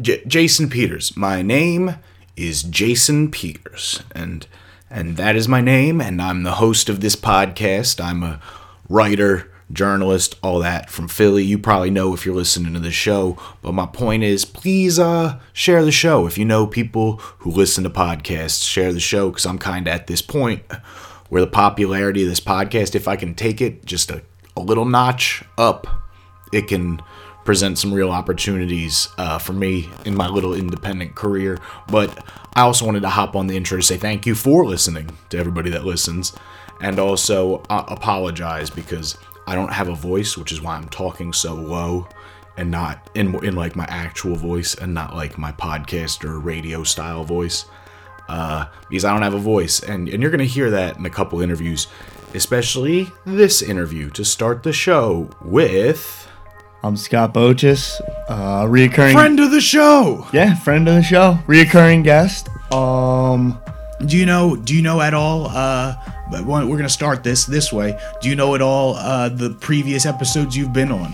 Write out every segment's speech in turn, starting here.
J- Jason Peters. My name is Jason Peters, and and that is my name. And I'm the host of this podcast. I'm a writer, journalist, all that from Philly. You probably know if you're listening to the show. But my point is, please uh, share the show. If you know people who listen to podcasts, share the show because I'm kind of at this point where the popularity of this podcast, if I can take it just a, a little notch up, it can present some real opportunities uh, for me in my little independent career. But I also wanted to hop on the intro to say thank you for listening to everybody that listens, and also uh, apologize because I don't have a voice, which is why I'm talking so low and not in in like my actual voice and not like my podcast or radio style voice. Uh, because I don't have a voice, and and you're gonna hear that in a couple interviews, especially this interview to start the show with I'm Scott Bochis, uh, reoccurring friend of the show. Yeah, friend of the show, reoccurring guest. Um, Do you know? Do you know at all? Uh, but we're gonna start this this way. Do you know at all uh, the previous episodes you've been on?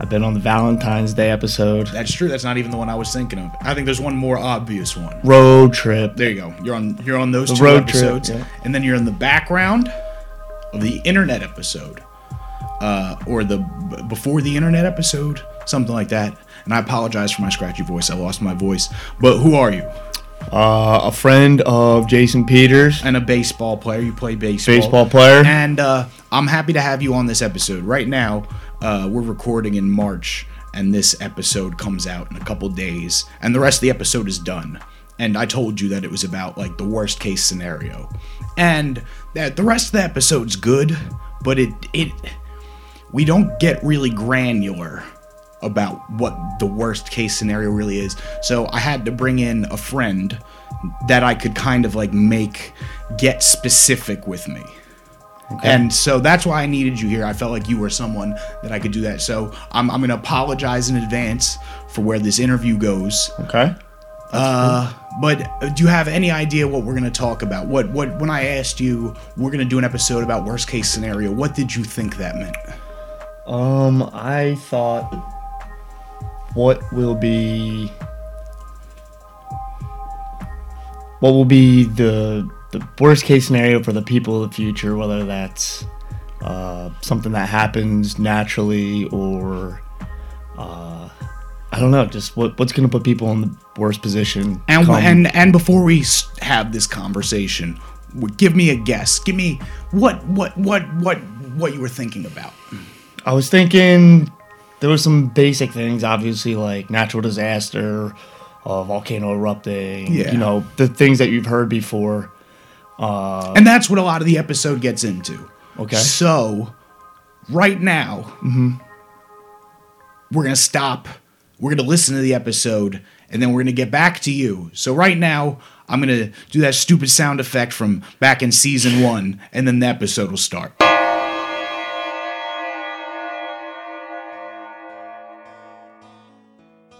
I've been on the Valentine's Day episode, That's true. That's not even the one I was thinking of. I think there's one more obvious one. road trip. There you go. You're on. You're on those The two road trip, yeah. and then you're in the background of the internet episode, uh, or the before the internet episode, something like that. And I apologize for my scratchy voice. I lost my voice. But who are you? Uh, a friend of Jason Peters, And a baseball player. You play baseball. baseball player. And uh, I'm happy to have you on this episode. Right now, uh, we're recording in March, and this episode comes out in a couple days, and the rest of the episode is done. And I told you that it was about like the worst case scenario, and that the rest of the episode's good, but it it we don't get really granular about what the worst case scenario really is. So I had to bring in a friend that I could kind of like make get specific with me. And so that's why I needed you here. I felt like you were someone that I could do that. So I'm, I'm going to apologize in advance for where this interview goes. okay. Uh, but do you have any idea what we're going to talk about? What what when I asked you we're going to do an episode about worst case scenario, what did you think that meant? Um, I thought, what will be, what will be the the worst case scenario for the people of the future, whether that's uh, something that happens naturally or, uh, I don't know, just what what's going to put people in the worst position. And come- and and before we have this conversation, give me a guess. Give me what what what what what you were thinking about. I was thinking there were some basic things, obviously like natural disaster, uh, volcano erupting, Yeah. you know, the things that you've heard before. Uh, And that's what a lot of the episode gets into. Okay. So, right now, we're going to stop. We're going to listen to the episode, and then we're going to get back to you. So, right now, I'm going to do that stupid sound effect from back in season one, and then the episode will start.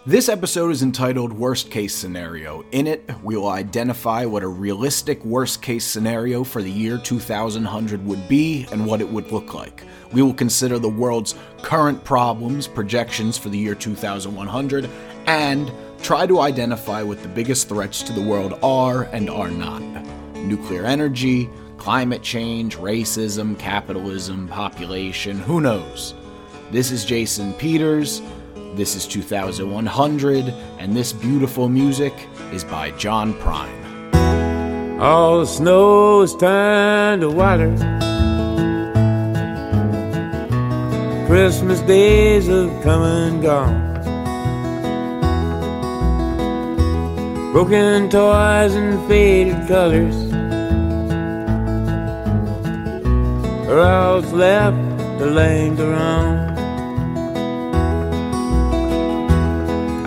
This episode is entitled Worst Case Scenario. In it, we will identify what a realistic worst case scenario for the year 2100 would be and what it would look like. We will consider the world's current problems, projections for the year 2100, and try to identify what the biggest threats to the world are and are not. Nuclear energy, climate change, racism, capitalism, population, who knows? This is Jason Peters. This is 2100, and this beautiful music is by John Prine. All the snow is turned to water. Christmas days have come and gone. Broken toys and faded colors are all left to linger on.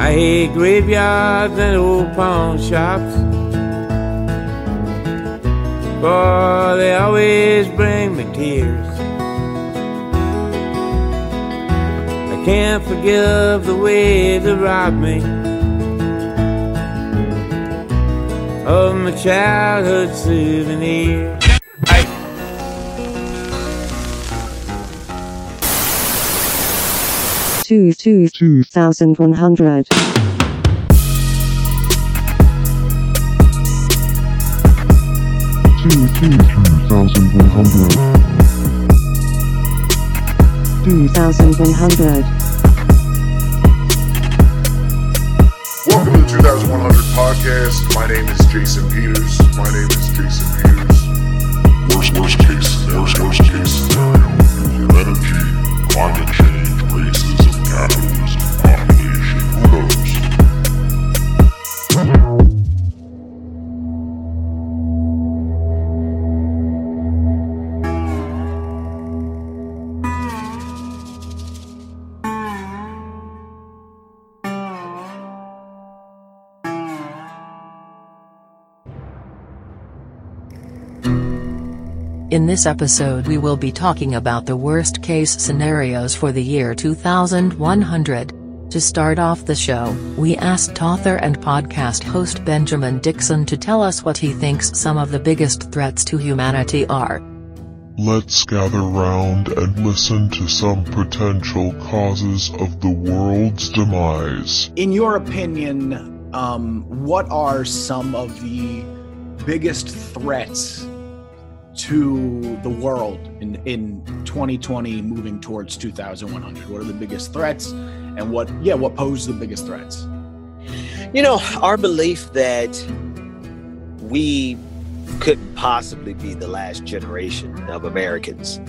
I hate graveyards and old pawn shops. For they always bring me tears. I can't forgive the way they robbed me of my childhood souvenir. two two two thousand one hundred. Two two two thousand one hundred. Two thousand one hundred. Welcome to the 2100 podcast. My name is Jason Peters. My name is Jason Peters. Worst, worst case. Worst, worst case scenario. Nuclear energy. Climate change racism, In this episode, we will be talking about the worst case scenarios for the year 2100. To start off the show, we asked author and podcast host Benjamin Dixon to tell us what he thinks some of the biggest threats to humanity are. Let's gather round and listen to some potential causes of the world's demise. In your opinion, um, what are some of the biggest threats to the world in, in 2020 moving towards 2100? What are the biggest threats? And what, yeah, what pose the biggest threats? You know, our belief that we couldn't possibly be the last generation of Americans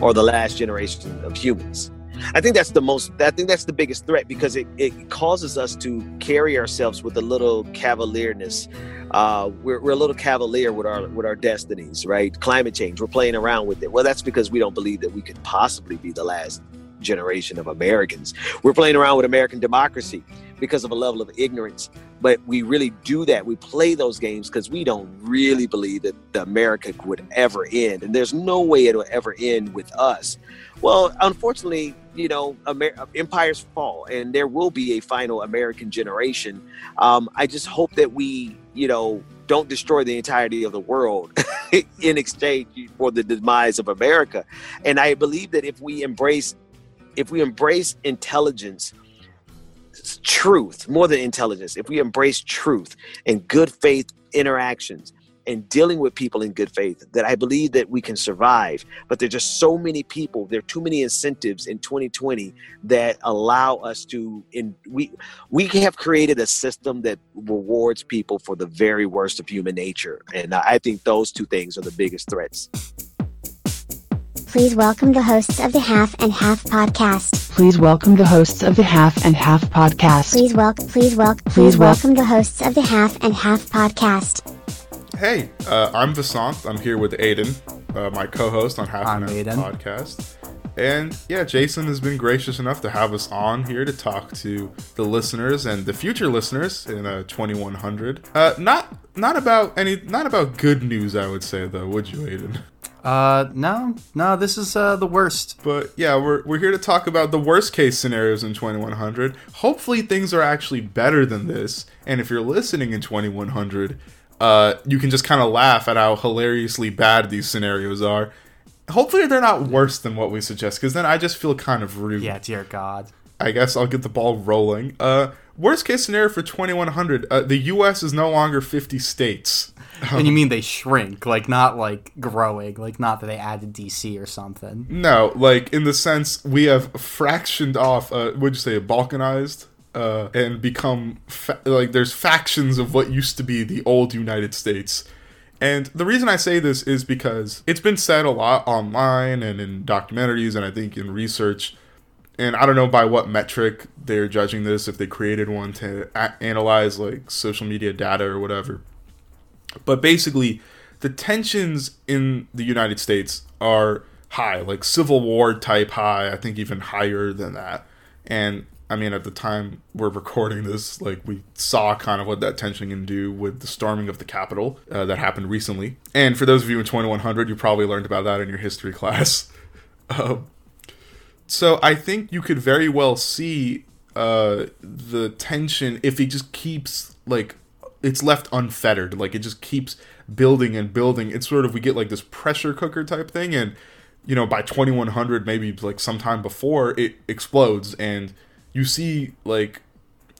or the last generation of humans. I think that's the most, I think that's the biggest threat because it, it causes us to carry ourselves with a little cavalierness. Uh, we're, we're a little cavalier with our with our destinies, right? Climate change, we're playing around with it. Well, that's because we don't believe that we could possibly be the last generation of Americans. We're playing around with American democracy because of a level of ignorance. But we really do that. We play those games because we don't really believe that America would ever end. And there's no way it'll ever end with us. Well, unfortunately, you know, Amer- empires fall and there will be a final American generation. Um, I just hope that we, you know, don't destroy the entirety of the world in exchange for the demise of America. And I believe that if we embrace if we embrace intelligence truth more than intelligence if we embrace truth and good faith interactions and dealing with people in good faith that i believe that we can survive but there's just so many people there are too many incentives in 2020 that allow us to in we we have created a system that rewards people for the very worst of human nature and i think those two things are the biggest threats Please welcome the hosts of the Half and Half podcast. Please welcome the hosts of the Half and Half podcast. Please welcome, please welcome, Please please wel- welcome the hosts of the Half and Half podcast. Hey, uh, I'm Vasant. I'm here with Aiden, uh, my co-host on Half Half Aiden. podcast. And yeah, Jason has been gracious enough to have us on here to talk to the listeners and the future listeners in uh, 2100. Uh, not not about any not about good news, I would say though. Would you, Aiden? Uh, no, no, this is uh the worst. But yeah, we're, we're here to talk about the worst case scenarios in 2100. Hopefully, things are actually better than this. And if you're listening in 2100, uh, you can just kind of laugh at how hilariously bad these scenarios are. Hopefully, they're not worse than what we suggest, because then I just feel kind of rude. Yeah, dear God. I guess I'll get the ball rolling. Uh, worst case scenario for 2100, uh, the U.S. is no longer 50 states. And you mean they shrink, like not like growing, like not that they added DC or something. No, like in the sense we have fractioned off. Uh, would you say balkanized? Uh, and become fa- like there's factions of what used to be the old United States. And the reason I say this is because it's been said a lot online and in documentaries and I think in research. And I don't know by what metric they're judging this, if they created one to a- analyze like social media data or whatever. But basically, the tensions in the United States are high, like Civil War type high, I think even higher than that. And I mean, at the time we're recording this, like we saw kind of what that tension can do with the storming of the Capitol uh, that happened recently. And for those of you in 2100, you probably learned about that in your history class. Um, so I think you could very well see uh, the tension if it just keeps like it's left unfettered, like it just keeps building and building. It's sort of we get like this pressure cooker type thing, and you know by 2100, maybe like sometime before it explodes, and you see like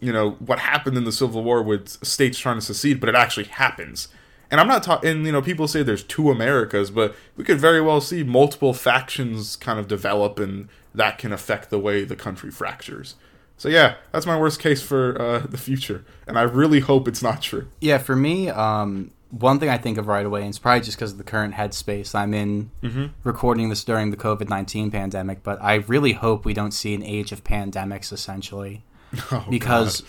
you know what happened in the Civil War with states trying to secede, but it actually happens. And I'm not talking, you know, people say there's two Americas, but we could very well see multiple factions kind of develop, and that can affect the way the country fractures. So yeah, that's my worst case for uh, the future, and I really hope it's not true. Yeah, for me, um, one thing I think of right away, and it's probably just because of the current headspace I'm in Mhm. recording this during the COVID 19 pandemic, but I really hope we don't see an age of pandemics essentially. Oh, because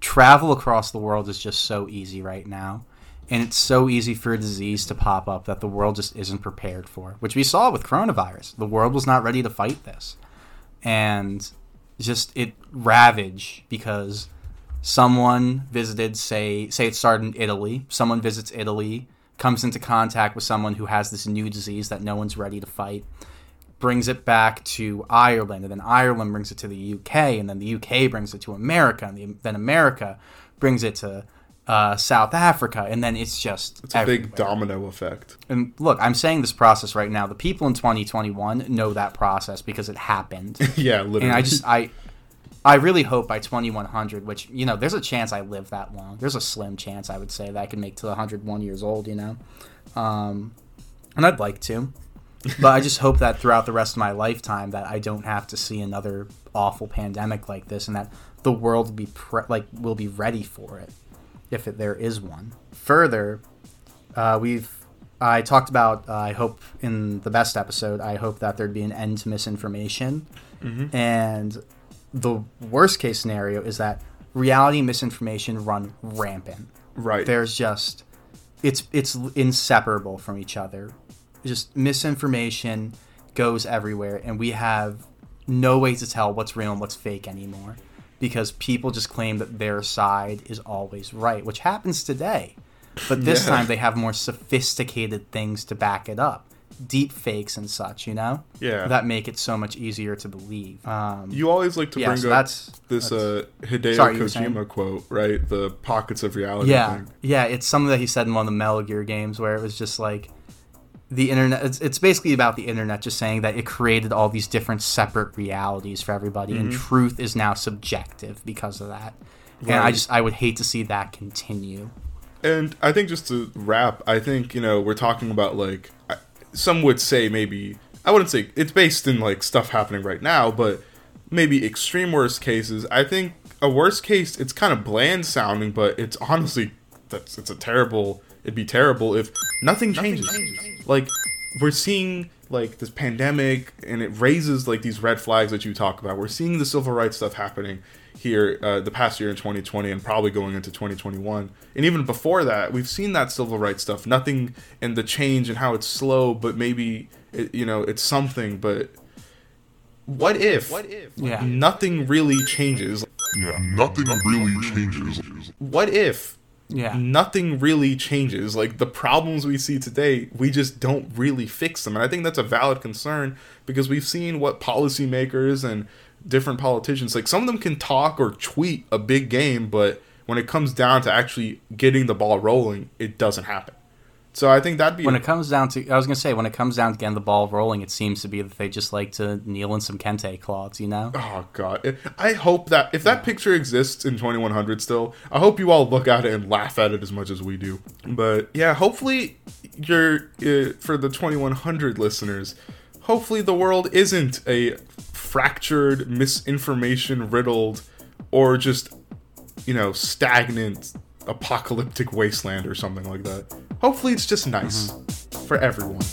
travel across the world is just so easy right now. And it's so easy for a disease to pop up that the world just isn't prepared for, which we saw with coronavirus. The world was not ready to fight this. And just it ravage because someone visited say say it started in Italy, someone visits Italy, comes into contact with someone who has this new disease that no one's ready to fight, brings it back to Ireland, and then Ireland brings it to the UK, and then the UK brings it to America, and the, then America brings it to uh, South Africa, and then it's just It's a big domino effect. and look, I'm saying this process right now. The people in 2021 know that process because it happened. Yeah, And literally. I just I I really hope by 2100, which you know, there's a chance I live that long. There's a slim chance I would say that I can make to 101 years old. You know, um, and I'd like to, but I just hope that throughout the rest of my lifetime that I don't have to see another awful pandemic like this, and that the world will be pre- like will be ready for it if it, there is one. Further, uh, we've I talked about. Uh, I hope in the best episode, I hope that there'd be an end to misinformation, Mhm. and the worst case scenario is that reality misinformation run rampant. Right. There's just it's it's inseparable from each other. Just misinformation goes everywhere, and we have no way to tell what's real and what's fake anymore because people just claim that their side is always right, which happens today. But this Yeah. time they have more sophisticated things to back it up. Deep fakes and such, you know? Yeah. That make it so much easier to believe. Um, You always like to yeah, bring so up that's- this uh, Hideo Sorry, you were saying? Kojima quote, right? The pockets of reality yeah, thing. yeah. It's something that he said in one of the Metal Gear games where it was just like the internet. It's, it's basically about the internet just saying that it created all these different separate realities for everybody, and Mhm. truth is now subjective because of that. And I just I would hate to see that continue. And I think just to wrap, I think you know we're talking about like I- some would say maybe I wouldn't say it's based in like stuff happening right now, but maybe extreme worst cases. I think a worst case it's kind of bland sounding, but it's honestly that's it's a terrible. It'd be terrible if nothing changes. Like we're seeing like this pandemic, and it raises like these red flags that you talk about. We're seeing the civil rights stuff happening here uh, the past year in 2020 and probably going into 2021 and even before that we've seen that civil rights stuff nothing in the change and how it's slow but maybe it, you know it's something but what if what if Yeah. nothing really changes Yeah, nothing really changes. what if Yeah. nothing really changes like the problems we see today we just don't really fix them and i think that's a valid concern because we've seen what policymakers and different politicians like some of them can talk or tweet a big game but when it comes down to actually getting the ball rolling it doesn't happen so i think that'd be When it comes down to, I was gonna say, when it comes down to getting the ball rolling, it seems to be that they just like to kneel in some kente cloths, you know? Oh god! I hope that if that picture exists in 2100 still, I hope you all look at it and laugh at it as much as we do. But yeah, hopefully you're uh, for the 2100 listeners. Hopefully the world isn't a fractured, misinformation riddled, or just you know stagnant, apocalyptic wasteland or something like that. Hopefully it's just nice mm-hmm. for everyone.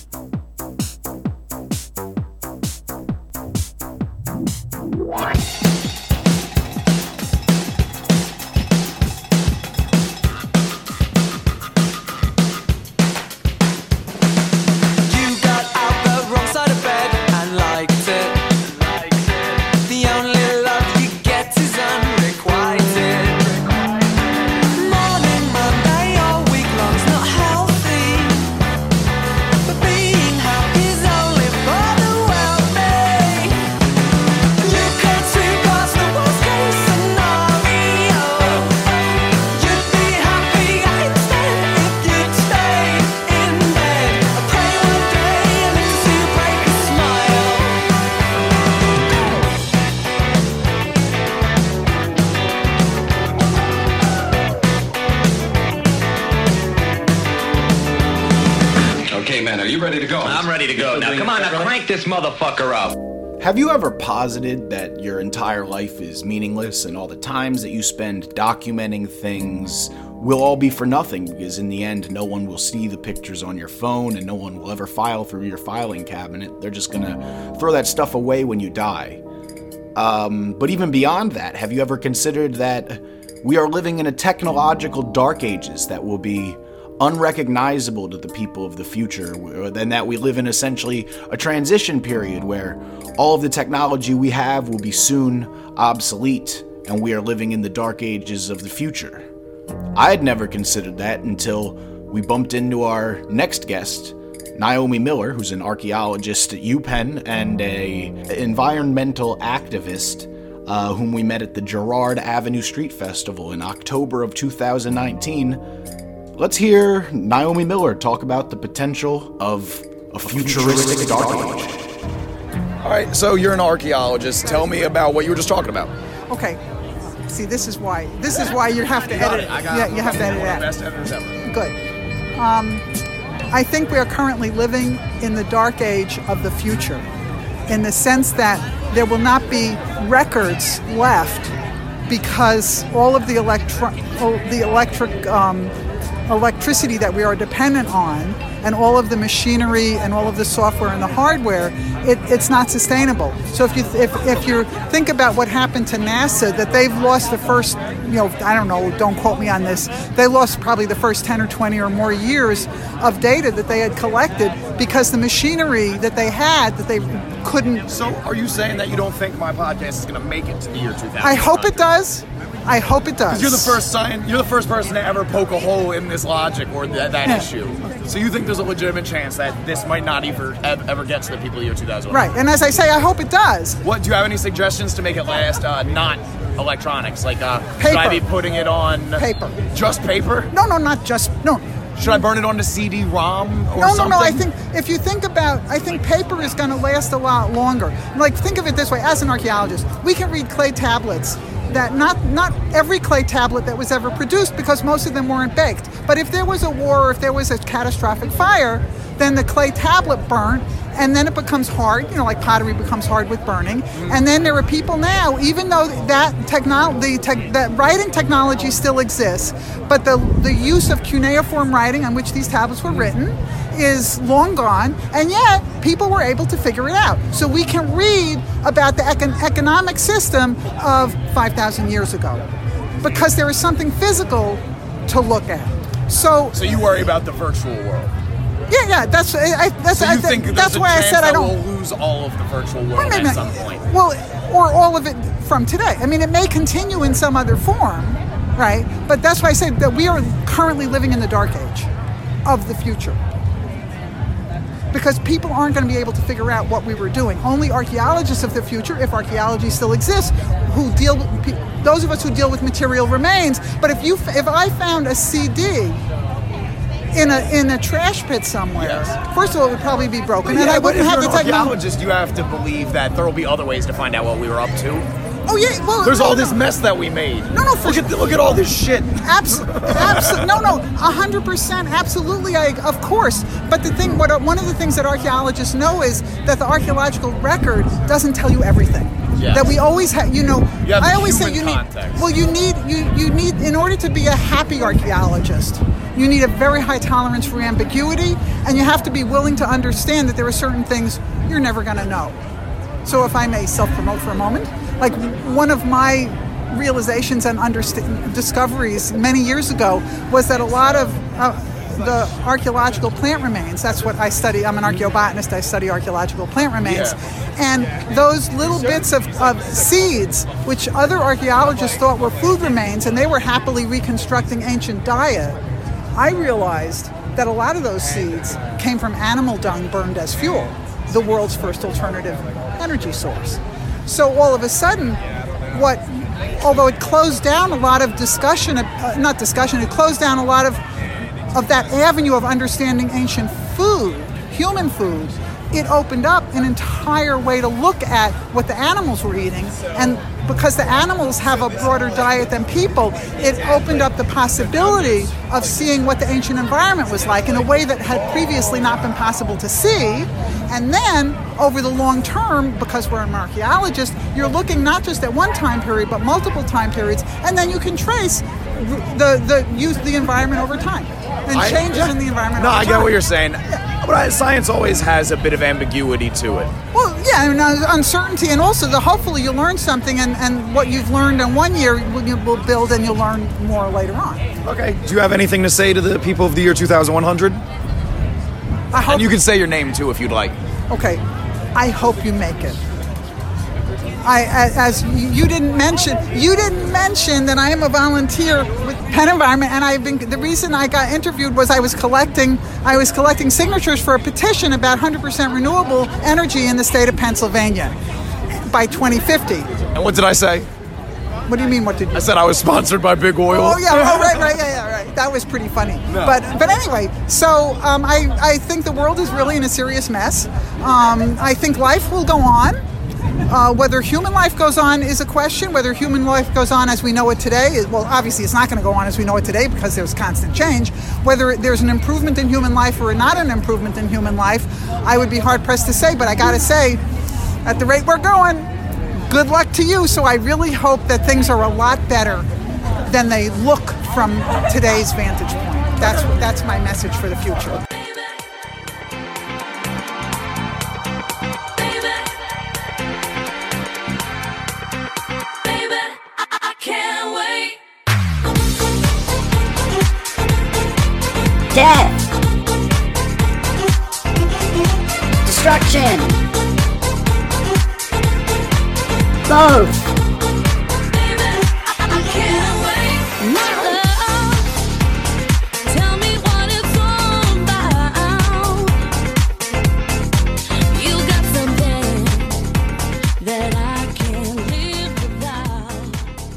Have you ever posited that your entire life is meaningless and all the times that you spend documenting things will all be for nothing because in the end no one will see the pictures on your phone and no one will ever file through your filing cabinet. They're just gonna throw that stuff away when you die. Um, but even beyond that, have you ever considered that we are living in a technological dark ages that will be unrecognizable to the people of the future, and that we live in essentially a transition period where all of the technology we have will be soon obsolete, and we are living in the dark ages of the future? I had never considered that until we bumped into our next guest, Naomi Miller, who's an archaeologist at UPenn and a environmental activist, uh, whom we met at the Girard Avenue Street Festival in October of 2019. Let's hear Naomi Miller talk about the potential of a futuristic dark age. All right, so you're an archaeologist. Tell me about what you were just talking about. Okay. See, this is why. This is why you have to edit. it. I got yeah, it. you have to edit that. best editors ever. Good. Um, I think we are currently living in the dark age of the future, in the sense that there will not be records left because all of the electro- the electric um, electricity that we are dependent on and all of the machinery and all of the software and the hardware it, it's not sustainable. So if you if, if you think about what happened to nasa that they've lost the first you know i don't know don't quote me on this they lost probably the first 10 or 20 or more years of data that they had collected because the machinery that they had that they couldn't So, are you saying that you don't think my podcast is going to make it to the year 2000? i hope it does i hope it does You're the first sign. You're the first person to ever poke a hole in this logic or that, that Yeah. issue. So you think there's a legitimate chance that this might not ever ever get to the people of the year 2000? right and as i say i hope it does What do you have any suggestions to make it last? Uh, not electronics. Like, uh, should I be putting it on Paper. Just paper? no no not just no Should I burn it onto CD-ROM or no, something? no, no. I think if you think about, I think paper is going to last a lot longer. Like think of it this way: as an archaeologist, we can read clay tablets that not not every clay tablet that was ever produced because most of them weren't baked. But if there was a war or if there was a catastrophic fire, then the clay tablet burnt. And then it becomes hard, you know, like pottery becomes hard with burning. And then there are people now, even though that technology, tech, that writing technology still exists, but the the use of cuneiform writing on which these tablets were written is long gone, and yet people were able to figure it out. So we can read about the econ- economic system of 5,000 years ago because there is something physical to look at. So, So you worry about the virtual world. Yeah, yeah, that's I, I, that's So I, think that's why I said I don't. we'll lose all of the virtual world maybe at some point? Well, or all of it from today. I mean, it may continue in some other form, right? But that's why I say that we are currently living in the dark age of the future. Because people aren't going to be able to figure out what we were doing. Only archaeologists of the future, if archaeology still exists, who deal with those of us who deal with material remains. But if you, if I found a CD in a in a trash pit somewhere, first of all, it would probably be broken, and I wouldn't have the technology. archaeologist, you have to believe that there will be other ways to find out what we were up to. Oh yeah, well, There's no, all no. this mess that we made. No, no, for look at look at all this shit. Absolutely, abso- no, no, hundred percent, absolutely. I, of course. But the thing, what one of the things that archaeologists know is that the archaeological record doesn't tell you everything. Yes. That we always have, you know. You have I always say you context. need. Well, you need you you need in order to be a happy archaeologist. You need a very high tolerance for ambiguity, and you have to be willing to understand that there are certain things you're never going to know. So, if I may self promote for a moment, like one of my realizations and underst- discoveries many years ago was that a lot of uh, the archaeological plant remains, that's what I study, I'm an archaeobotanist, I study archaeological plant remains, and those little bits of, of seeds, which other archaeologists thought were food remains, and they were happily reconstructing ancient diet, I realized that a lot of those seeds came from animal dung burned as fuel, the world's first alternative energy source. So all of a sudden, what, although it closed down a lot of discussion, uh, not discussion, it closed down a lot of of that avenue of understanding ancient food, human food, it opened up an entire way to look at what the animals were eating. And because the animals have a broader diet than people, it opened up the possibility of seeing what the ancient environment was like in a way that had previously not been possible to see. And then over the long term, because we're an archaeologist, you're looking not just at one time period but multiple time periods, and then you can trace the the use the environment over time and I- changes yeah. in the environment. No, I get what you're saying. But I, science always has a bit of ambiguity to it. Well, yeah, and uh, uncertainty, and also the hopefully you learn something, and, and what you've learned in one year will- you will build, and you'll learn more later on. Okay. Do you have anything to say to the people of the year 2100? I hope And you can say your name too if you'd like. Okay, I hope you make it. I, as you you didn't mention, you didn't mention that I am a volunteer with Penn Environment, and I've been. The reason I got interviewed was I was collecting, I was collecting signatures for a petition about 100% renewable energy in the state of Pennsylvania by 2050. And what did I say? What do you mean? What did you? I said I was sponsored by Big Oil. Oh yeah, oh, right, right, yeah, yeah, right. That was pretty funny. No. But but anyway, so um, I I think the world is really in a serious mess. Um, I think life will go on. Uh, whether human life goes on is a question. Whether human life goes on as we know it today, well, obviously it's not going to go on as we know it today because there's constant change. Whether there's an improvement in human life or not an improvement in human life, I would be hard pressed to say. But I got to say, at the rate we're going, good luck to you. So I really hope that things are a lot better than they look from today's vantage point. That's that's my message for the future. Death. Destruction. Both.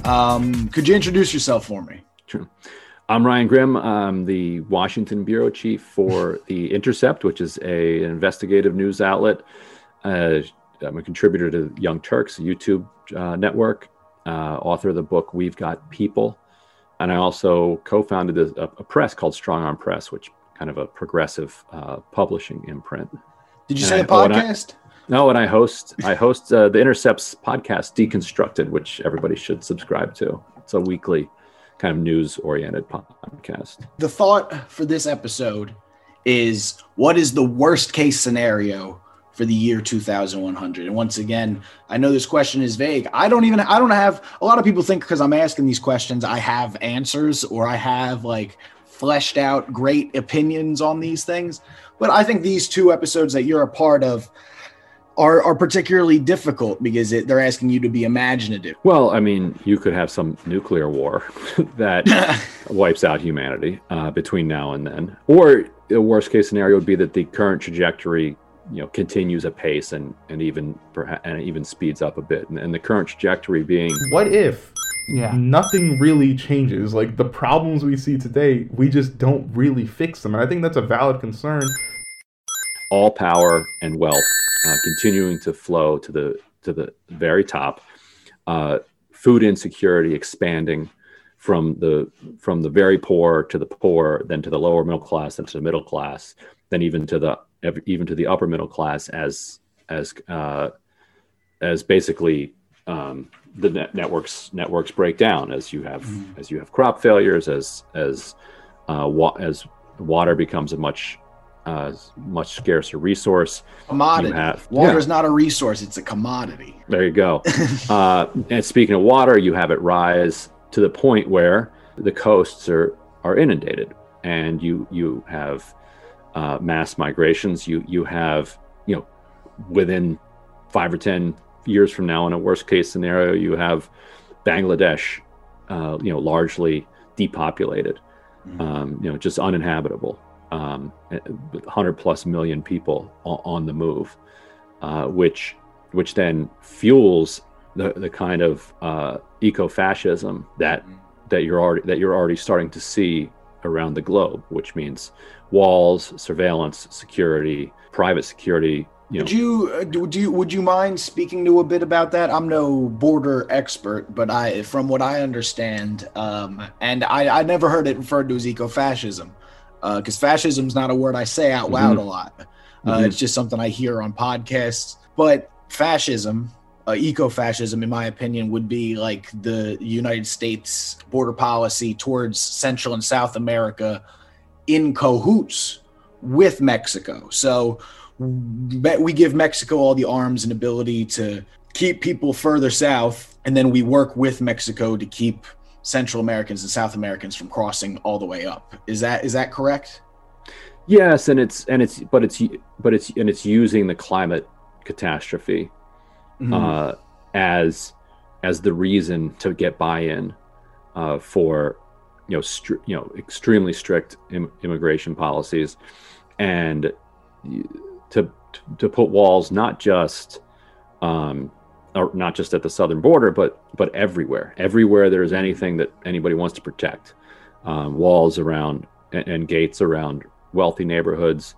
Um, could you introduce yourself for me? Sure. I'm Ryan Grim. I'm the Washington bureau chief for The Intercept, which is a, an investigative news outlet. Uh, I'm a contributor to Young Turks, YouTube uh, network, uh, author of the book We've Got People. And I also co founded a, a press called Strong Arm Press, which kind of a progressive uh, publishing imprint. Did you And say I- a oh, podcast? no, and I host I host uh, the Intercepts podcast, Deconstructed, which everybody should subscribe to. It's a weekly kind of news oriented podcast. The thought for this episode is what is the worst case scenario for the year 2100 and once again i know this question is vague. I don't even i don't have a lot of people think because i'm asking these questions i have answers or i have like fleshed out great opinions on these things. But i think these two episodes that you're a part of are, are particularly difficult because it, they're asking you to be imaginative Well, I mean, you could have some nuclear war that wipes out humanity uh, between now and then, or the worst case scenario would be that the current trajectory, you know, continues apace and and even perha- and even speeds up a bit, and, and the current trajectory being What if Yeah. nothing really changes? Like the problems we see today, we just don't really fix them. And I think that's a valid concern. all power and wealth uh, continuing to flow to the to the very top, uh, food insecurity expanding from the from the very poor to the poor, then to the lower middle class, then to the middle class, then even to the even to the upper middle class as as uh, as basically um, the net networks networks break down as you have as you have crop failures as as uh, wa- as water becomes a much uh, much scarcer resource. commodity have- water yeah. is not a resource it's a commodity There you go. uh, and speaking of water, you have it rise to the point where the coasts are are inundated, and you you have uh, mass migrations. You you have you know within five or ten years from now, in a worst case scenario, you have Bangladesh, uh, you know, largely depopulated, um, you know, just uninhabitable. Um, 100 plus million people on, the move, uh, which which then fuels the, the kind of uh, eco-fascism that that you're already that you're already starting to see around the globe, which means walls, surveillance, security, private security. You know, Would you uh, do, do you would you mind speaking to a bit about that? I'm no border expert, but I from what I understand, um, and I, I never heard it referred to as eco-fascism, because fascism is not a word I say out loud Mhm. a lot. Uh, Mhm. It's just something I hear on podcasts. But fascism, uh, eco-fascism, in my opinion, would be like the United States border policy towards Central and South America in cahoots with Mexico. So we give Mexico all the arms and ability to keep people further south, and then we work with Mexico to keep Central Americans and South Americans from crossing all the way up. Is that is that correct? Yes, and it's and it's but it's but it's and it's using the climate catastrophe Mhm. uh, as as the reason to get buy-in uh, for you know str- you know extremely strict Im- immigration policies and to to put walls not just um, or not just at the southern border but but everywhere everywhere there's anything that anybody wants to protect um, walls around and, and gates around wealthy neighborhoods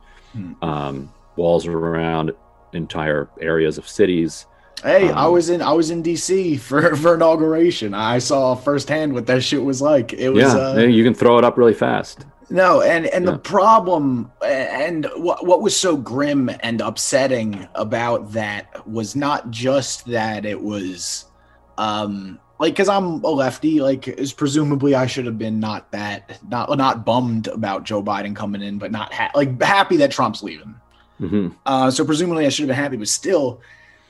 um, walls around entire areas of cities Hey, I Um, was in I was in DC for for inauguration. I saw firsthand what that shit was like. It was yeah, uh, you can throw it up really fast. No, and and Yeah. the problem and what what was so grim and upsetting about that was not just that it was um like cuz I'm a lefty like is presumably I should have been not that not not bummed about Joe Biden coming in but not ha- like happy that Trump's leaving. hmm Uh, so presumably I should have been happy, but still,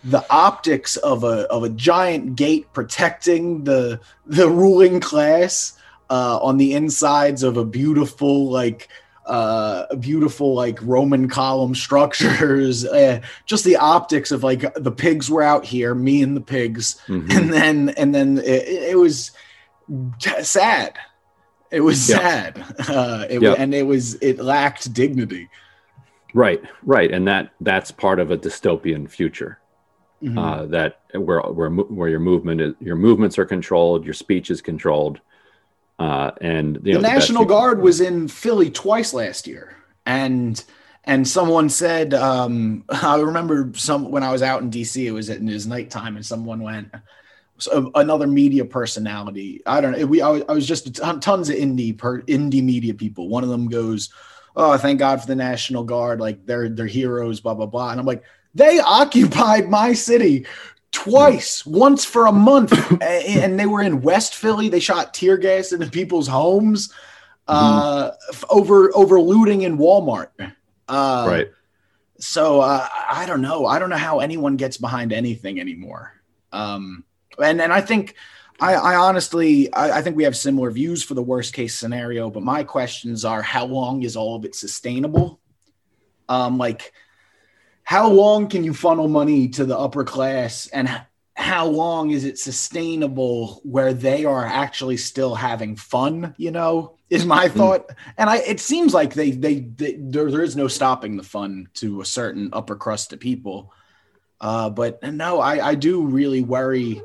the optics of a of a giant gate protecting the the ruling class uh, on the insides of a beautiful like uh beautiful like roman column structures uh, just the optics of like the pigs were out here me and the pigs Mhm. and then and then it, it was sad it was sad uh it, Yeah. and it was it lacked dignity Right, right, and that that's part of a dystopian future. Mhm. Uh, that where where where your movement is, your movements are controlled, your speech is controlled, uh, and you know, the best National Guard was in Philly twice last year, and and someone said, um, I remember some when I was out in DC, it was at it was nighttime, and someone went. So another media personality. I don't know. We I was, I was just ton, tons of indie per, indie media people. One of them goes, "Oh, thank God for the National Guard. Like they're they're heroes." Blah blah blah. And I'm like, they occupied my city twice, once for a month, and they were in West Philly. They shot tear gas into people's homes uh, f- over over looting in Walmart. Uh, right. So uh, I don't know. I don't know how anyone gets behind anything anymore. Um, and and I think I, I honestly I, I think we have similar views for the worst case scenario. But my questions are: How long is all of it sustainable? Um, like how long can you funnel money to the upper class and how long is it sustainable where they are actually still having fun you know is my thought. And i it seems like they they, they there, there is no stopping the fun to a certain upper crust of people. Uh but no i i do really worry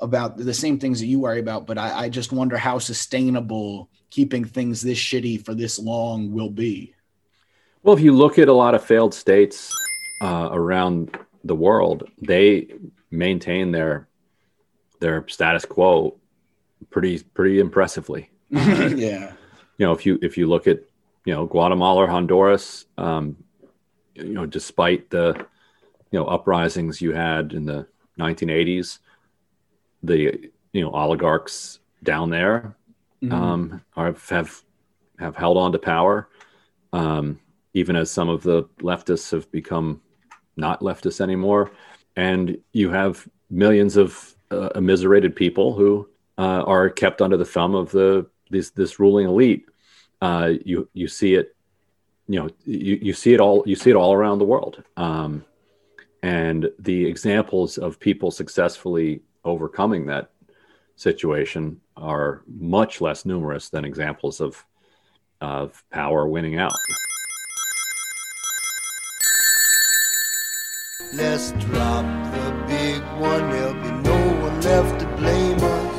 about the same things that you worry about but i i just wonder how sustainable keeping things this shitty for this long will be. Well, if you look at a lot of failed states uh, around the world, they maintain their their status quo pretty pretty impressively. yeah You know, if you if you look at you know Guatemala or Honduras, um, you know, despite the you know uprisings you had in the 1980s, the you know oligarchs down there Mhm. um, are, have have held on to power, um, even as some of the leftists have become not leftists anymore, and you have millions of uh, immiserated people who uh, are kept under the thumb of the this this ruling elite. Uh, you you see it, you know, you, you see it all you see it all around the world, um, and the examples of people successfully overcoming that situation are much less numerous than examples of of power winning out. Let's drop the big one, there'll be no one left to blame us.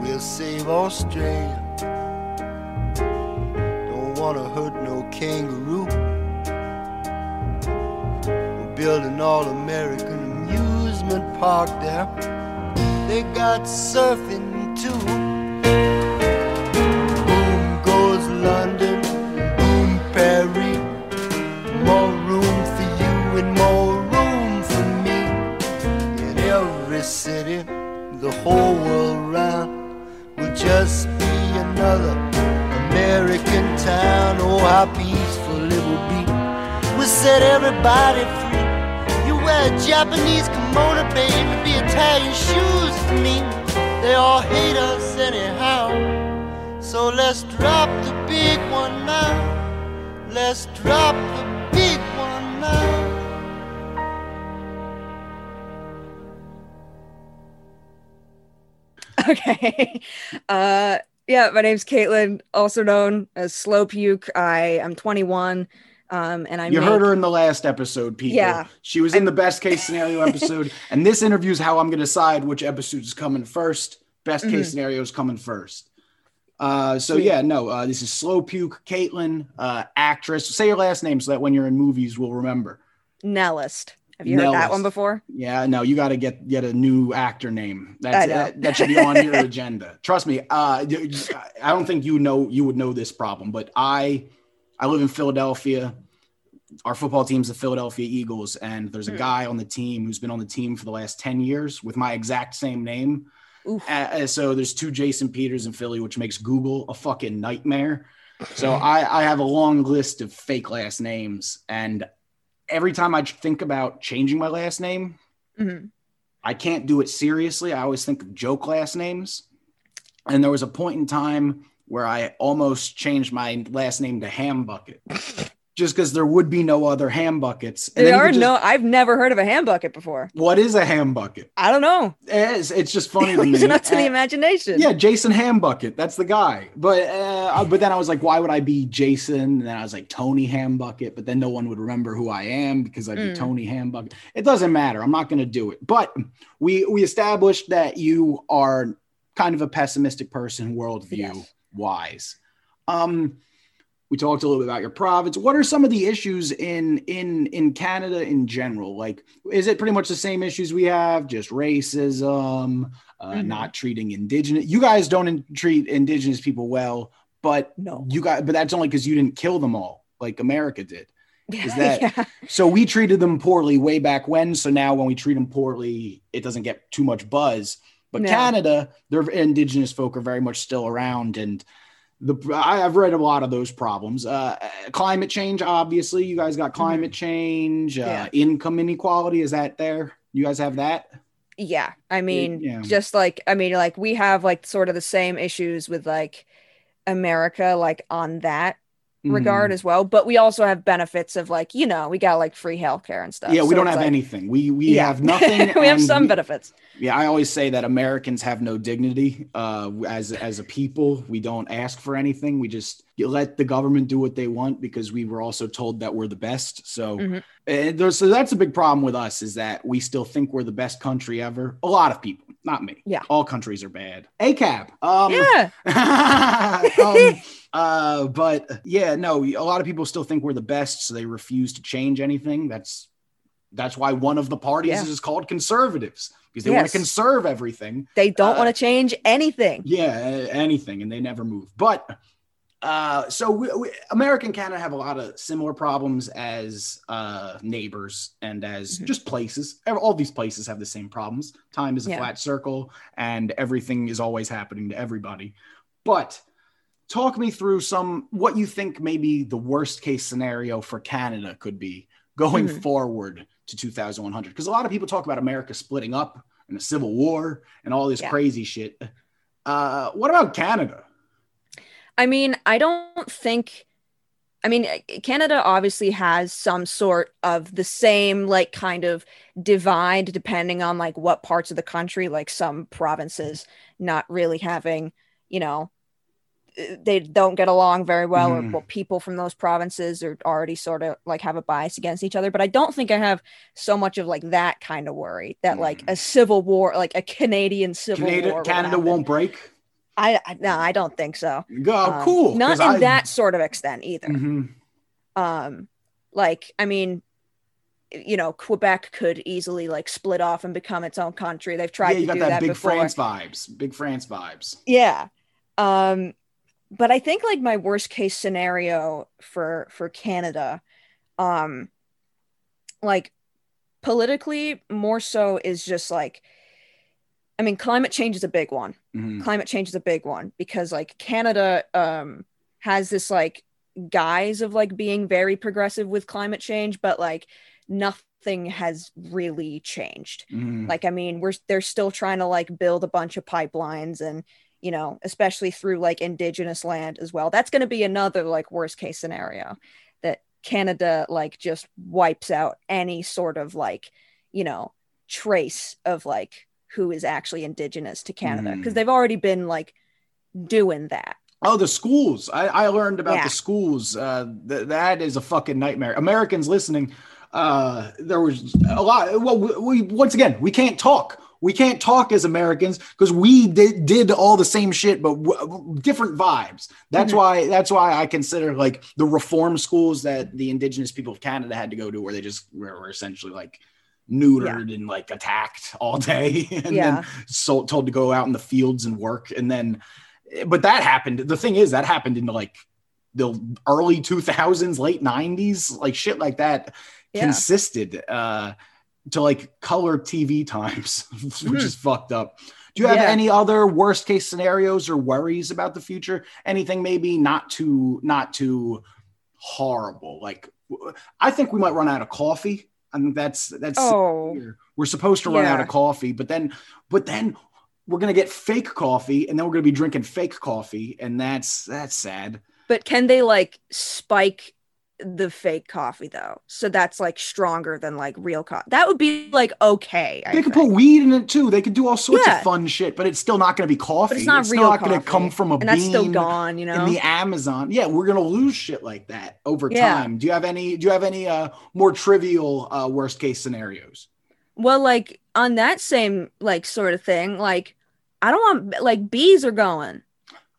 We'll save Australia. Don't wanna hurt no kangaroo. We're building all American amusement park there. They got surfing too. Town. Oh, how peaceful it will be. We'll set everybody free. You wear a Japanese kimono, baby, be Italian shoes to me. They all hate us anyhow. So let's drop the big one now. Let's drop the big one now. Okay. Uh, yeah, my name's Caitlin, also known as Slow Puke. I am 21, um, and I you make- heard her in the last episode, people. Yeah. She was in the best case scenario episode, and this interview is how I'm going to decide which episode is coming first. Best case Mhm. scenario is coming first. Uh, so Sweet. yeah, no, uh, this is Slow Puke, Caitlin, uh, actress. Say your last name so that when you're in movies, we'll remember. Nellist. Have you heard that one before? Yeah, no, you got to get get a new actor name. That's that, that should be on your agenda. Trust me. Uh, I don't think you know you would know this problem, but I I live in Philadelphia. Our football team's the Philadelphia Eagles, and there's a Hmm. guy on the team who's been on the team for the last ten years with my exact same name. Uh, so there's two Jason Peters in Philly, which makes Google a fucking nightmare. So I, I have a long list of fake last names, and every time I think about changing my last name, Mhm. I can't do it seriously. I always think of joke last names. And there was a point in time where I almost changed my last name to Ham Bucket, just because there would be no other ham buckets. And there are just- no. I've never heard of a ham bucket before. What is a ham bucket? I don't know. It's, it's just funny to me. Leave it up to the Uh, imagination. yeah, Jason Hambucket. That's the guy. But uh, but then I was like, why would I be Jason? And then I was like Tony Hambucket. But then no one would remember who I am because I'd be Mm. Tony Hambucket. It doesn't matter. I'm not going to do it. But we we established that you are kind of a pessimistic person, worldview wise. Um, we talked a little bit about your province. What are some of the issues in in in Canada in general? Like, is it pretty much the same issues we have? Just racism, uh, Mhm. not treating indigenous. You guys don't in- treat indigenous people well, but No. you got. But that's only because you didn't kill them all like America did. Is that Yeah. so? We treated them poorly way back when. So now when we treat them poorly, it doesn't get too much buzz. But No. Canada, their indigenous folk are very much still around, and the I, I've read a lot of those problems. Uh, climate change, obviously, you guys got climate change, uh, Mm-hmm. Income inequality. Is that there? You guys have that? yeah i mean yeah. just like i mean like we have like sort of the same issues with like america like on that regard Mhm. as well but we also have benefits of like you know we got like free healthcare and stuff yeah, we So don't have like- anything. We we Yeah. have nothing. we have some we- benefits Yeah, I always say that Americans have no dignity uh, as as a people. We don't ask for anything. We just let the government do what they want because we were also told that we're the best. So, Mhm. and there's, so that's a big problem with us is that we still think we're the best country ever. A lot of people, not me. Yeah, all countries are bad. ACAB. Um, yeah um, uh, but yeah, no, a lot of people still think we're the best, so they refuse to change anything. That's that's why one of the parties Yeah. is called conservatives because they want to conserve everything. they don't Uh, want to change anything Yeah, anything, and they never move. But uh, so we, we, America and Canada have a lot of similar problems as uh, neighbors and as Mm-hmm. just places. All these places have the same problems. Time is a Yeah. flat circle, and everything is always happening to everybody. But talk me through some what you think maybe the worst case scenario for Canada could be going Mhm. forward to 2100 because a lot of people talk about America splitting up and a civil war and all this Yeah. crazy shit. Uh, what about Canada? I mean, I don't think. I mean, Canada obviously has some sort of the same, like, kind of divide depending on, like, what parts of the country, like, some provinces not really having, you know, they don't get along very well, Mhm. or well, people from those provinces are already sort of like have a bias against each other. But I don't think I have so much of like that kind of worry that like a civil war, like a Canadian civil Canada, war, Canada won't break. I, I no, I don't think so. Go Um, cool. not in I- that sort of extent either. Mhm. Um, like I mean, you know, Quebec could easily like split off and become its own country. They've tried Yeah, you to got do that, that, big before. France vibes. Big France vibes. Yeah. Um, but I think like my worst case scenario for for Canada, um, like politically more so is just like I mean, climate change is a big one. Mhm. Climate change is a big one because like Canada um has this like guise of like being very progressive with climate change, but like nothing has really changed. Mhm. Like I mean, we're they're still trying to like build a bunch of pipelines and you know, especially through like indigenous land as well. That's going to be another like worst case scenario that Canada like just wipes out any sort of like, you know, trace of like who is actually indigenous to Canada because Mhm. they've already been like doing that. Oh, the schools. I, I learned about Yeah. the schools. Uh, th- that is a fucking nightmare. Americans listening, uh, there was a lot. Well, we, we once again, we can't talk. We can't talk as Americans because we did, did all the same shit, but w- different vibes. That's Mhm. why. That's why I consider like the reform schools that the Indigenous people of Canada had to go to, where they just were, were essentially like neutered and like attacked all day, and Yeah. then so, told to go out in the fields and work, and then but that happened. The thing is, that happened in like the early 2000s, late 90s, like shit like that Yeah. consisted uh, to like color TV times, which is hmm. fucked up. Do you have Yeah. any other worst case scenarios or worries about the future? Anything maybe not too not too horrible? Like I think we might run out of coffee. I think that's that's Oh. we're supposed to run out of coffee, but then but then we're gonna get fake coffee, and then we're gonna be drinking fake coffee, and that's that's sad. But can they like spike the fake coffee though? So that's like stronger than like real coffee. That would be like okay. I they could put weed in it too. They could do all sorts Yeah. of fun shit, but it's still not gonna be coffee. but it's not real not gonna come from a and that's still gone, you know. in the Amazon. Yeah, we're gonna lose shit like that over Yeah. time. Do you have any? Do you have any uh, more trivial uh, worst case scenarios? Well, like on that same like sort of thing, like I don't want like bees are going.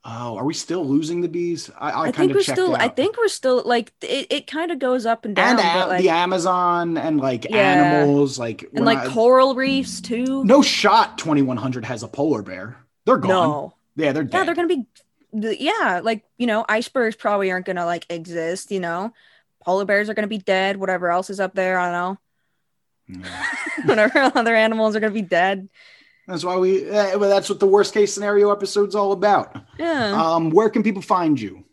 Oh, are we still losing the bees? I, I, I, think we're still. out. I think we're still like it. It kind of goes up and down, and a- like the Amazon and like Yeah. animals, like and like not- coral reefs too. no shot. Twenty one hundred has a polar bear. They're gone. No. Yeah, they're dead. Yeah, they're gonna be. Yeah, like you know, icebergs probably aren't gonna like exist. You know, polar bears are gonna be dead. Whatever else is up there, I don't know. Whatever other animals are gonna be dead. That's why we. Uh, well, that's what the worst case scenario episode's all about. Yeah. Um, where can people find you?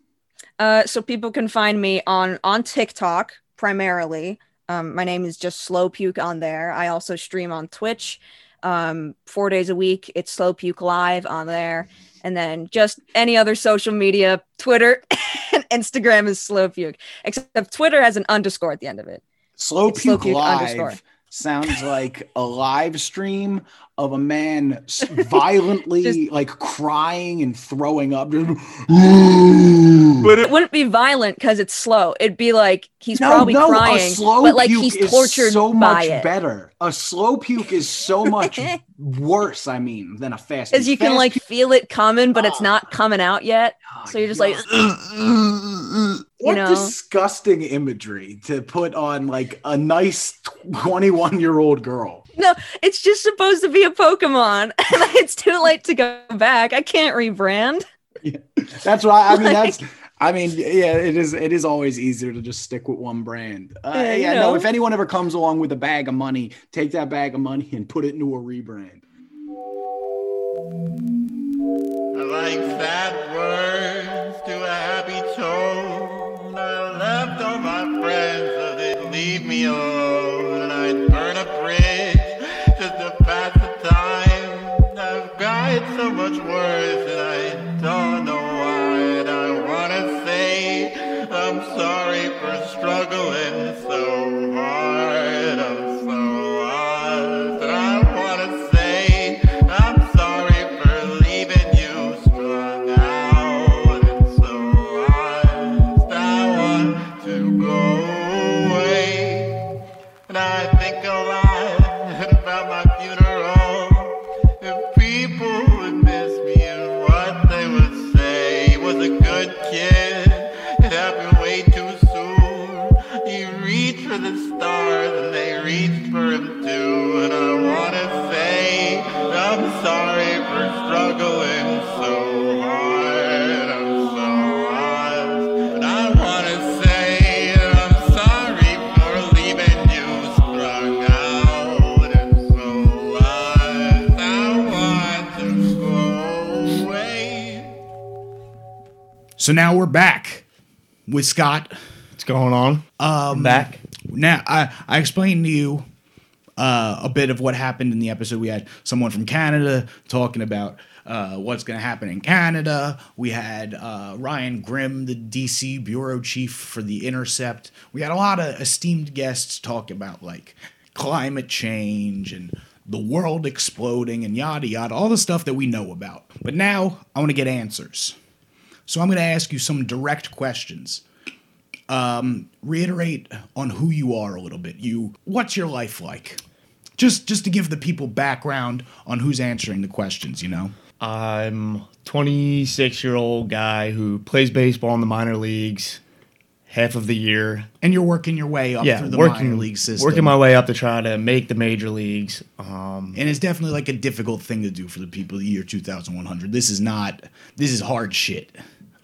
Uh, so people can find me on on TikTok primarily. Um, my name is just Slow Puke on there. I also stream on Twitch, um, four days a week. It's Slow Puke Live on there, and then just any other social media, Twitter and Instagram is Slow Puke. Except Twitter has an underscore at the end of it. Slow It's Slow Puke Puke Live underscore. sounds like a live stream of a man s- violently like crying and throwing up. But it wouldn't be violent because it's slow. It'd be like he's probably a crying, slow but like puke he's is tortured so by much it. better. A slow puke is so much worse. I mean, than a fast. Because you can like puke- feel it coming, but it's ah. not coming out yet. Oh, So you're just like, you know. disgusting imagery to put on like a nice 21 year old girl. no, it's just supposed to be a Pokemon, it's too late to go back. I can't rebrand. That's why I mean that's I mean yeah it is it is always easier to just stick with one brand. Uh, Yeah, yeah, no if anyone ever comes along with a bag of money, take that bag of money and put it into a rebrand. I like sad words to a happy tone. I left all my friends so they'd leave me alone. Much worse So now we're back with Scott. What's going on? Um, back. Now I I explained to you uh, a bit of what happened in the episode. We had someone from Canada talking about uh, what's going to happen in Canada. We had uh, Ryan Grimm, the DC bureau chief for the Intercept. We had a lot of esteemed guests talk about like climate change and the world exploding and yada yada, all the stuff that we know about. But now I want to get answers. So I'm going to ask you some direct questions. Um, reiterate on who you are a little bit. You, what's your life like? Just, just to give the people background on who's answering the questions. You know. I'm 26 year old guy who plays baseball in the minor leagues half of the year. And you're working your way up yeah, through the working, minor league system. Working my way up to try to make the major leagues. Um, and it's definitely like a difficult thing to do for the people of the year 2100. This is not. This is hard shit.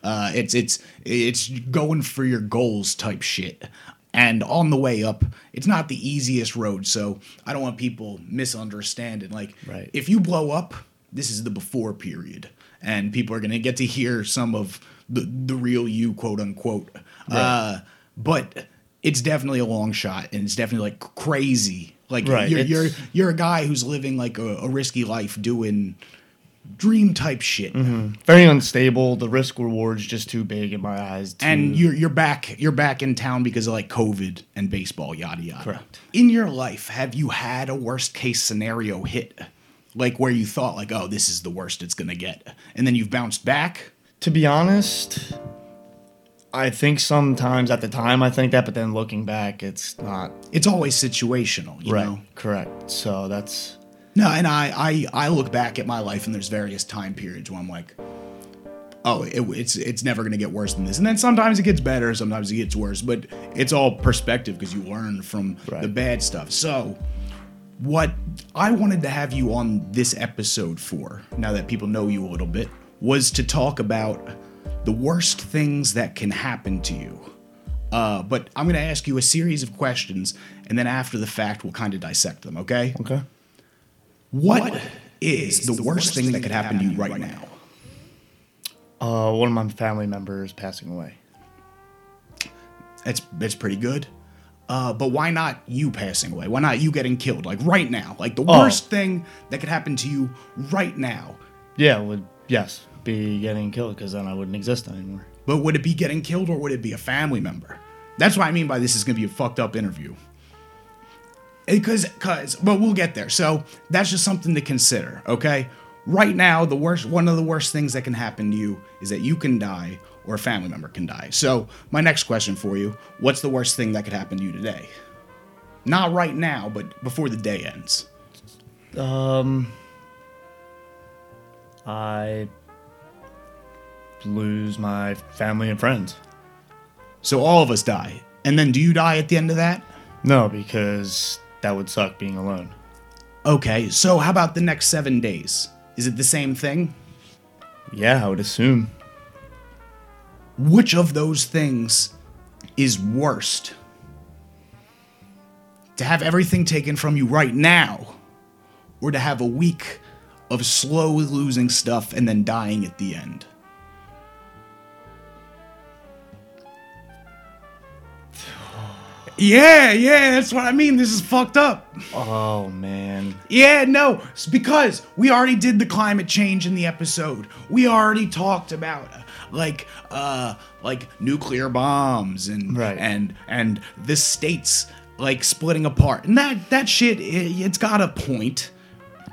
Uh, it's it's it's going for your goals type shit. And on the way up, it's not the easiest road. So I don't want people misunderstanding. Like, Right. if you blow up, this is the before period, and people are gonna get to hear some of the the real you, quote unquote. Uh, but it's definitely a long shot, and it's definitely like crazy. Like Right, you're, you're you're a guy who's living like a, a risky life, doing dream type shit. mhm. Very unstable. The risk reward's just too big in my eyes. To, and you're you're back you're back in town because of like COVID and baseball, yada yada. Correct. In your life, have you had a worst case scenario hit, like where you thought like, oh, this is the worst it's gonna get, and then you've bounced back? To be honest, I think sometimes at the time I think that, but then looking back, it's not. It's always situational, you right. know. Correct. So that's No, and I, I I look back at my life and there's various time periods where I'm like, oh, it, it's it's never gonna get worse than this, and then sometimes it gets better, sometimes it gets worse, but it's all perspective because you learn from the bad stuff. So, what I wanted to have you on this episode for, now that people know you a little bit, was to talk about the worst things that can happen to you. Uh, but I'm gonna ask you a series of questions, and then after the fact, we'll kind of dissect them. Okay? Okay. What is the worst thing that could happen to you right now? uh, one of my family members passing away. That's that's pretty good. Uh, but why not you passing away? Why not you getting killed? Like right now, like the Oh. worst thing that could happen to you right now. Yeah, would yes be getting killed because then I wouldn't exist anymore. But would it be getting killed or would it be a family member? That's what I mean by this is gonna be a fucked up interview. Because, cause, but we'll get there. So that's just something to consider. Okay. Right now, the worst, one of the worst things that can happen to you is that you can die or a family member can die. So my next question for you: What's the worst thing that could happen to you today? Not right now, but before the day ends. Um, I lose my family and friends. So all of us die, and then do you die at the end of that? No, because that would suck being alone. Okay. So how about the next seven days? Is it the same thing? Yeah, I would assume. Which of those things is worst? To have everything taken from you right now, or to have a week of slowly losing stuff and then dying at the end? Yeah, yeah, that's what I mean. This is fucked up. Oh man. Yeah, no, it's because we already did the climate change in the episode. We already talked about like uh like nuclear bombs and and and the states like splitting apart. And that that shit it, it's got a point.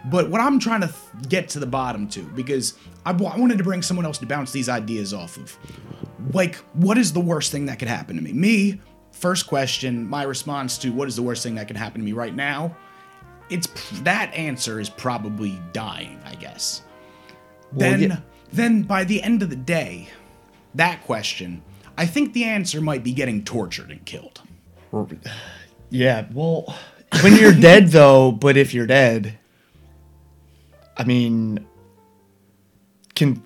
But what I'm trying to th- get to the bottom to because I, I wanted to bring someone else to bounce these ideas off of. Like what is the worst thing that could happen to me? Me, first question, my response to what is the worst thing that could happen to me right now? it's that answer is probably dying, I guess. Well, then, yeah. then by the end of the day, that question, I think the answer might be getting tortured and killed. Yeah, well, when you're dead though, but if you're dead, I mean, can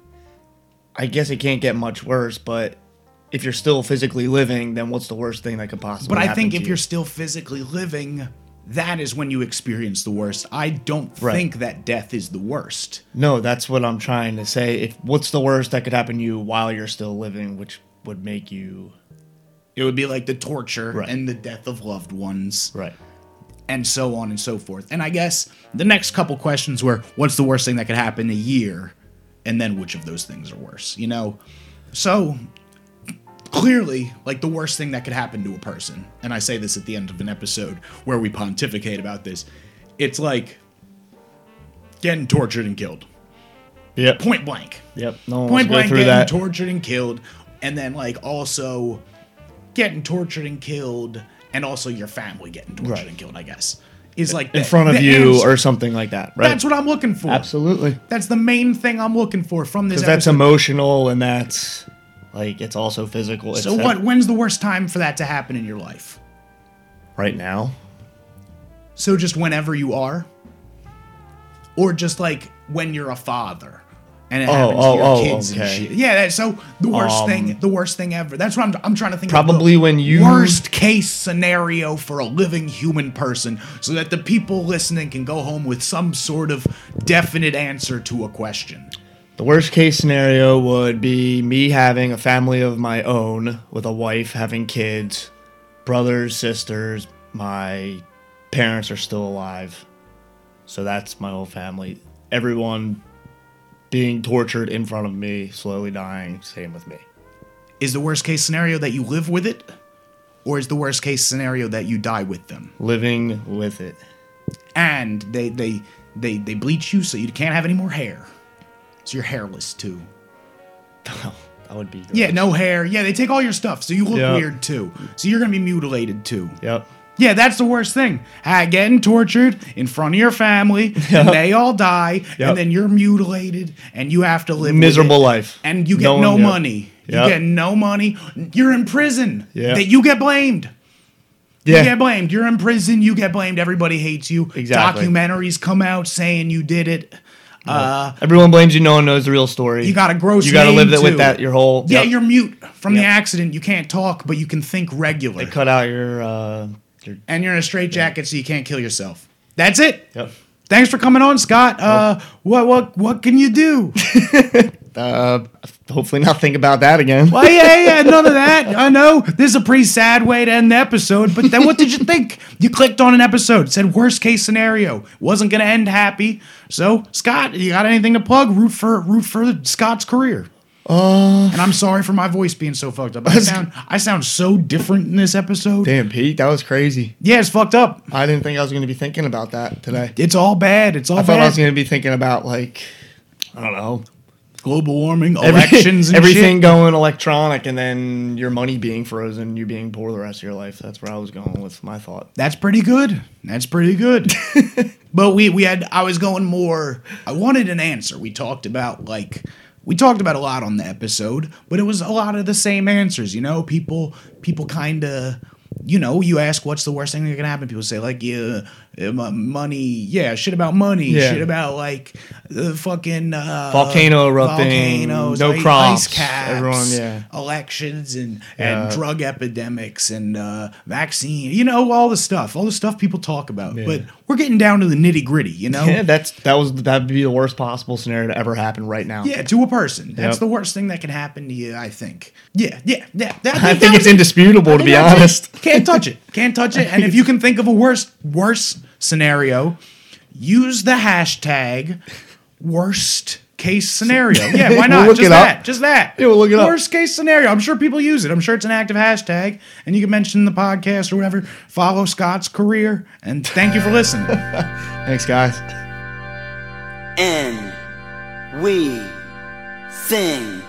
I guess it can't get much worse, but if you're still physically living, then what's the worst thing that could possibly But I think if you? you're still physically living, that is when you experience the worst. I don't Right. think that death is the worst. No, that's what I'm trying to say. If what's the worst that could happen to you while you're still living, which would make you It would be like the torture Right. and the death of loved ones. Right. And so on and so forth. And I guess the next couple questions were what's the worst thing that could happen a year? And then which of those things are worse, you know? So clearly, like the worst thing that could happen to a person, and I say this at the end of an episode where we pontificate about this, it's like getting tortured and killed. yeah Point blank. Yep. No Point blank getting that. tortured and killed, and then like also getting tortured and killed, and also your family getting tortured Right. and killed. I guess is like in the- front of you answer. or something like that, right? That's what I'm looking for. Absolutely. That's the main thing I'm looking for from this. Because that's emotional and that's like it's also physical. It's So what? When's the worst time for that to happen in your life? Right now. So just whenever you are, or just like when you're a father and it Oh, happens oh, to your oh, kids and shit. Yeah. That, so the worst Um, thing, the worst thing ever. That's what I'm. I'm trying to think. Probably when you- worst case scenario for a living human person, so that the people listening can go home with some sort of definite answer to a question. The worst case scenario would be me having a family of my own with a wife, having kids, brothers, sisters. My parents are still alive. So that's my whole family. Everyone being tortured in front of me, slowly dying. Same with me. Is the worst case scenario that you live with it, or is the worst case scenario that you die with them? Living with it. and they they they they bleach you so you can't have any more hair. So you're hairless too. That would be. Yeah, no hair. Yeah, they take all your stuff, so you look Yep. weird too. So you're gonna be mutilated too. Yep. Yeah, that's the worst thing. Ah, getting tortured in front of your family, and they all die, Yep. and then you're mutilated, and you have to live Miserable life. and you get No no, one- yep. money. You Yep. get no money. You're in prison. Yeah. That you get blamed. Yeah. You get blamed. You're in prison. You get blamed. Everybody hates you. Exactly. Documentaries come out saying you did it. Uh, Everyone blames you. No one knows the real story. you got a gross. You got to live too. with that your whole. Yeah, yep. you're mute from the accident. You can't talk, but you can think regular. They cut out your. uh your and you're in a straight jacket, so you can't kill yourself. That's it. Yep. Thanks for coming on, Scott. Uh, what what what can you do? uh, hopefully not think about that again. well, yeah, yeah, none of that. I know this is a pretty sad way to end the episode, but then what did you think? You clicked on an episode, said worst case scenario, wasn't gonna end happy. So, Scott, you got anything to plug? Root for root for Scott's career. Uh, And I'm sorry for my voice being so fucked up. I sound I sound so different in this episode. damn, Pete, that was crazy. Yeah, it's fucked up. I didn't think I was going to be thinking about that today. It's all bad. It's all I thought. I was going to be thinking about like, I don't know, global warming, every- elections, and everything shit. going electronic, and then your money being frozen, you being poor the rest of your life. That's where I was going with my thought. That's pretty good. That's pretty good. but we we had I was going more I wanted an answer. We talked about like we talked about a lot on the episode, but it was a lot of the same answers, you know? People people kind of you know, you ask what's the worst thing that can happen. People say like, yeah, money. Yeah, shit about money. Yeah. Shit about like the fucking uh, Volcano erupting, volcanoes, no i- crops, ice caps, everyone, yeah. elections, and Yeah. and drug epidemics and uh, vaccine. You know, all the stuff, all the stuff people talk about. Yeah. But we're getting down to the nitty gritty. You know. Yeah, that's that was that'd be the worst possible scenario to ever happen right now. Yeah, to a person. That's Yep. the worst thing that can happen to you, I think. Yeah, yeah, yeah. That- I that think it's indisputable to be it. honest. Can't touch it. Can't touch it. And if you can think of a worse worse scenario, use the hashtag worst case scenario. Yeah, why We'll not? Just it up. that. Just that. Yeah, we'll look it up. Worst case scenario. I'm sure people use it. I'm sure it's an active hashtag. And you can mention the podcast or whatever. Follow Scott's career. And thank you for listening. Thanks, guys. And we sing.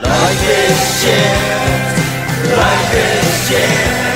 Life is shit. Life is shit.